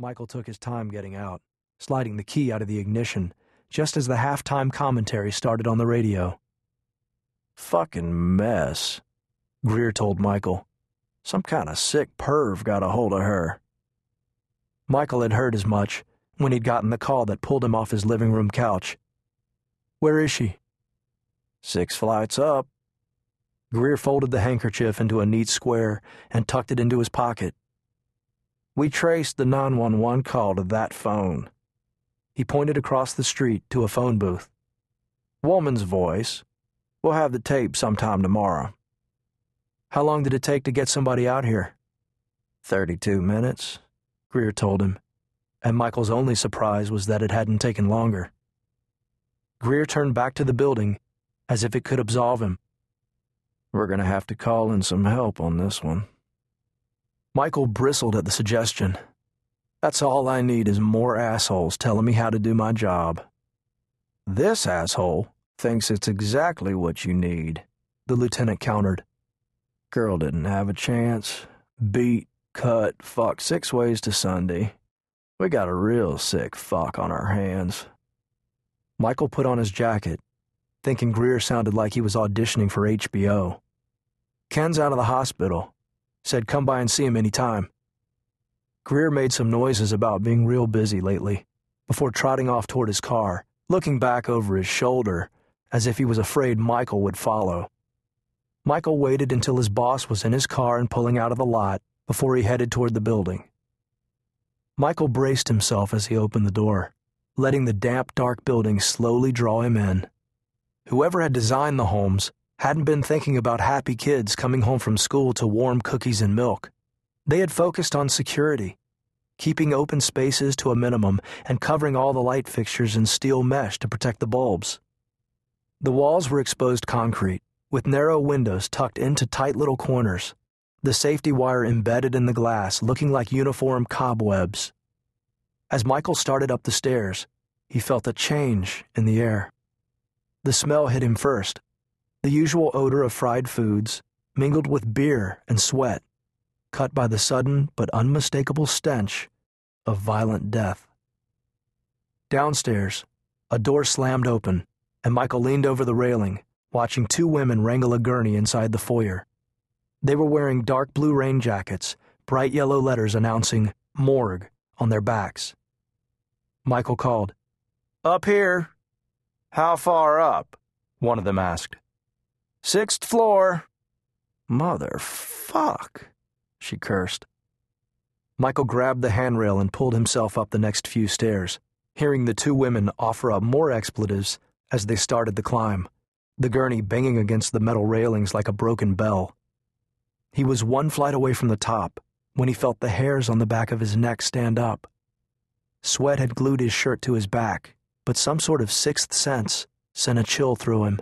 Michael took his time getting out, sliding the key out of the ignition just as the halftime commentary started on the radio. Fucking mess, Greer told Michael. Some kind of sick perv got a hold of her. Michael had heard as much when he'd gotten the call that pulled him off his living room couch. Where is she? Six flights up. Greer folded the handkerchief into a neat square and tucked it into his pocket. We traced the 911 call to that phone. He pointed across the street to a phone booth. Woman's voice. We'll have the tape sometime tomorrow. How long did it take to get somebody out here? Thirty-two minutes, Greer told him, and Michael's only surprise was that it hadn't taken longer. Greer turned back to the building as if it could absolve him. We're going to have to call in some help on this one. Michael bristled at the suggestion. That's all I need is more assholes telling me how to do my job. This asshole thinks it's exactly what you need, the lieutenant countered. Girl didn't have a chance. Beat, cut, fuck six ways to Sunday. We got a real sick fuck on our hands. Michael put on his jacket, thinking Greer sounded like he was auditioning for HBO. Ken's out of the hospital. Said come by and see him any time. Greer made some noises about being real busy lately, before trotting off toward his car, looking back over his shoulder as if he was afraid Michael would follow. Michael waited until his boss was in his car and pulling out of the lot before he headed toward the building. Michael braced himself as he opened the door, letting the damp, dark building slowly draw him in. Whoever had designed the homes hadn't been thinking about happy kids coming home from school to warm cookies and milk. They had focused on security, keeping open spaces to a minimum and covering all the light fixtures in steel mesh to protect the bulbs. The walls were exposed concrete, with narrow windows tucked into tight little corners, the safety wire embedded in the glass looking like uniform cobwebs. As Michael started up the stairs, he felt a change in the air. The smell hit him first, the usual odor of fried foods, mingled with beer and sweat cut by the sudden but unmistakable stench of violent death. Downstairs, a door slammed open, and Michael leaned over the railing, watching two women wrangle a gurney inside the foyer. They were wearing dark blue rain jackets, bright yellow letters announcing morgue on their backs. Michael called, Up here. How far up? One of them asked. Sixth floor. Mother fuck she cursed. Michael grabbed the handrail and pulled himself up the next few stairs, hearing the two women offer up more expletives as they started the climb, the gurney banging against the metal railings like a broken bell. He was one flight away from the top when he felt the hairs on the back of his neck stand up. Sweat had glued his shirt to his back, but some sort of sixth sense sent a chill through him.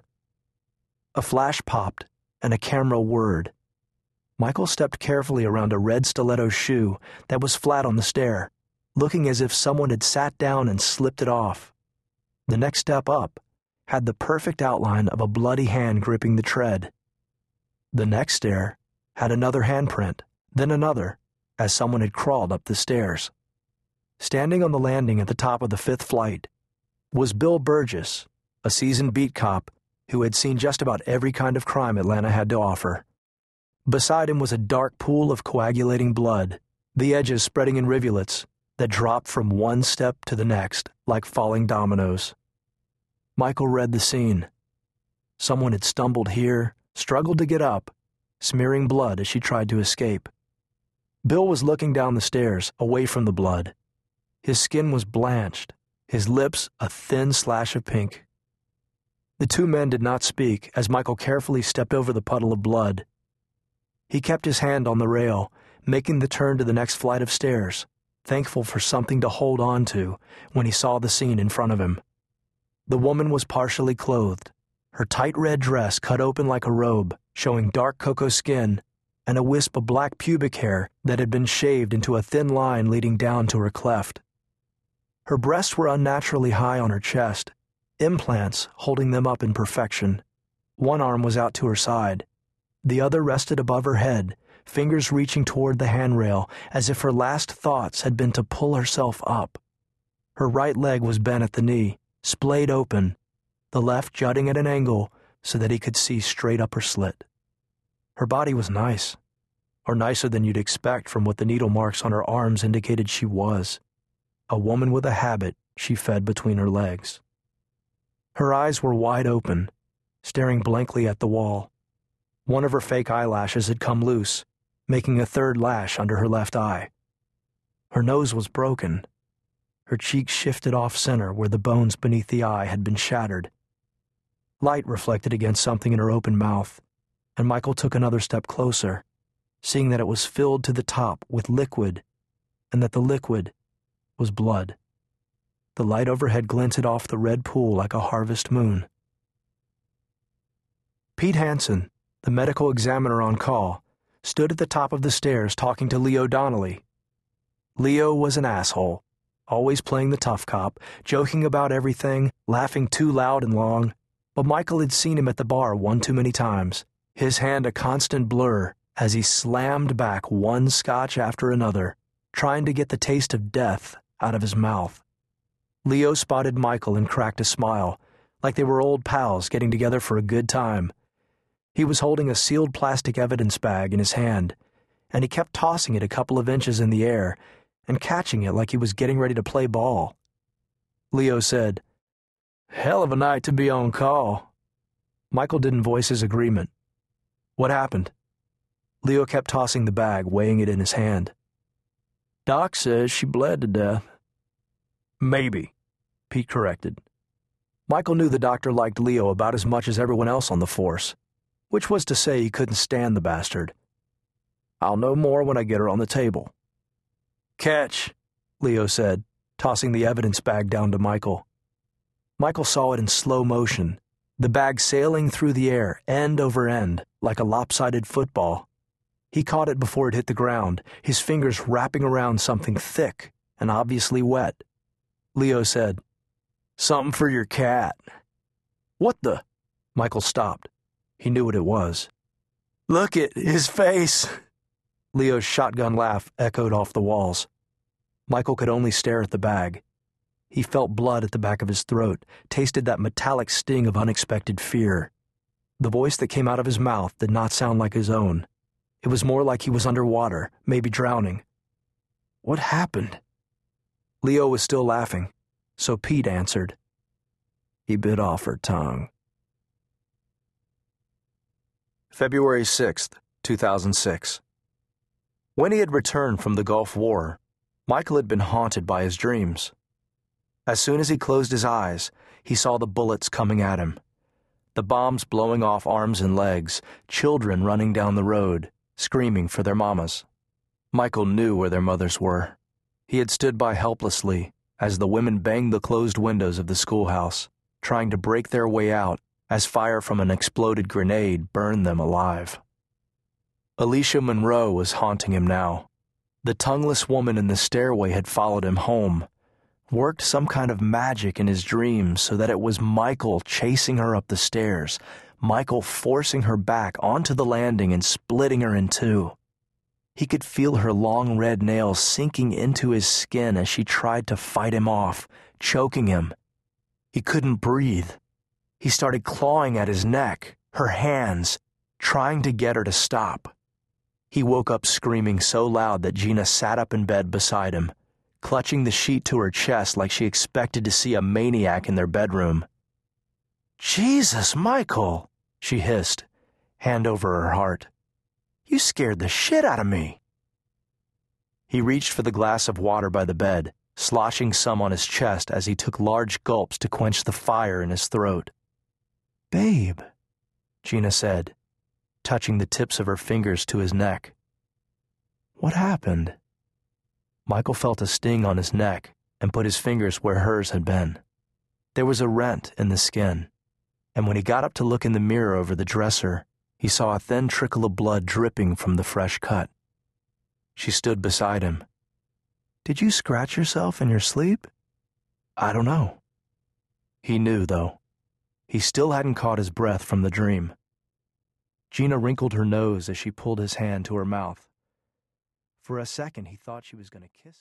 A flash popped, and a camera whirred. Michael stepped carefully around a red stiletto shoe that was flat on the stair, looking as if someone had sat down and slipped it off. The next step up had the perfect outline of a bloody hand gripping the tread. The next stair had another handprint, then another, as someone had crawled up the stairs. Standing on the landing at the top of the fifth flight was Bill Burgess, a seasoned beat cop who had seen just about every kind of crime Atlanta had to offer. Beside him was a dark pool of coagulating blood, the edges spreading in rivulets that dropped from one step to the next like falling dominoes. Michael read the scene. Someone had stumbled here, struggled to get up, smearing blood as she tried to escape. Bill was looking down the stairs, away from the blood. His skin was blanched, his lips a thin slash of pink. The two men did not speak as Michael carefully stepped over the puddle of blood he kept his hand on the rail, making the turn to the next flight of stairs, thankful for something to hold on to when he saw the scene in front of him. The woman was partially clothed, her tight red dress cut open like a robe, showing dark cocoa skin and a wisp of black pubic hair that had been shaved into a thin line leading down to her cleft. Her breasts were unnaturally high on her chest, implants holding them up in perfection. One arm was out to her side, the other rested above her head, fingers reaching toward the handrail as if her last thoughts had been to pull herself up. Her right leg was bent at the knee, splayed open, the left jutting at an angle so that he could see straight up her slit. Her body was nice, or nicer than you'd expect from what the needle marks on her arms indicated she was. A woman with a habit she fed between her legs. Her eyes were wide open, staring blankly at the wall. One of her fake eyelashes had come loose, making a third lash under her left eye. Her nose was broken. Her cheeks shifted off center where the bones beneath the eye had been shattered. Light reflected against something in her open mouth, and Michael took another step closer, seeing that it was filled to the top with liquid, and that the liquid was blood. The light overhead glinted off the red pool like a harvest moon. Pete Hansen, the medical examiner on call, stood at the top of the stairs talking to Leo Donnelly. Leo was an asshole, always playing the tough cop, joking about everything, laughing too loud and long, but Michael had seen him at the bar one too many times, his hand a constant blur as he slammed back one scotch after another, trying to get the taste of death out of his mouth. Leo spotted Michael and cracked a smile, like they were old pals getting together for a good time. He was holding a sealed plastic evidence bag in his hand, and he kept tossing it a couple of inches in the air and catching it like he was getting ready to play ball. Leo said, Hell of a night to be on call. Michael didn't voice his agreement. What happened? Leo kept tossing the bag, weighing it in his hand. Doc says she bled to death. Maybe. Pete corrected. Michael knew the doctor liked Leo about as much as everyone else on the force, which was to say he couldn't stand the bastard. I'll know more when I get her on the table. Catch, Leo said, tossing the evidence bag down to Michael. Michael saw it in slow motion, the bag sailing through the air, end over end, like a lopsided football. He caught it before it hit the ground, his fingers wrapping around something thick and obviously wet. Leo said, Something for your cat. What the? Michael stopped. He knew what it was. Look at his face. Leo's shotgun laugh echoed off the walls. Michael could only stare at the bag. He felt blood at the back of his throat, tasted that metallic sting of unexpected fear. The voice that came out of his mouth did not sound like his own. It was more like he was underwater, maybe drowning. What happened? Leo was still laughing, so Pete answered. He bit off her tongue. February 6th, 2006. When he had returned from the Gulf War, Michael had been haunted by his dreams. As soon as he closed his eyes, he saw the bullets coming at him. The bombs blowing off arms and legs, children running down the road, screaming for their mamas. Michael knew where their mothers were. He had stood by helplessly as the women banged the closed windows of the schoolhouse, trying to break their way out as fire from an exploded grenade burned them alive. Alicia Monroe was haunting him now. The tongueless woman in the stairway had followed him home, worked some kind of magic in his dreams so that it was Michael chasing her up the stairs, Michael forcing her back onto the landing and splitting her in two. He could feel her long red nails sinking into his skin as she tried to fight him off, choking him. He couldn't breathe. He started clawing at his neck, her hands, trying to get her to stop. He woke up screaming so loud that Gina sat up in bed beside him, clutching the sheet to her chest like she expected to see a maniac in their bedroom. Jesus, Michael, she hissed, hand over her heart. You scared the shit out of me. He reached for the glass of water by the bed, sloshing some on his chest as he took large gulps to quench the fire in his throat. Babe, Gina said, touching the tips of her fingers to his neck. What happened? Michael felt a sting on his neck and put his fingers where hers had been. There was a rent in the skin and when he got up to look in the mirror over the dresser, he saw a thin trickle of blood dripping from the fresh cut. She stood beside him. Did you scratch yourself in your sleep? I don't know. He knew, though. He still hadn't caught his breath from the dream. Gina wrinkled her nose as she pulled his hand to her mouth. For a second, he thought she was going to kiss him.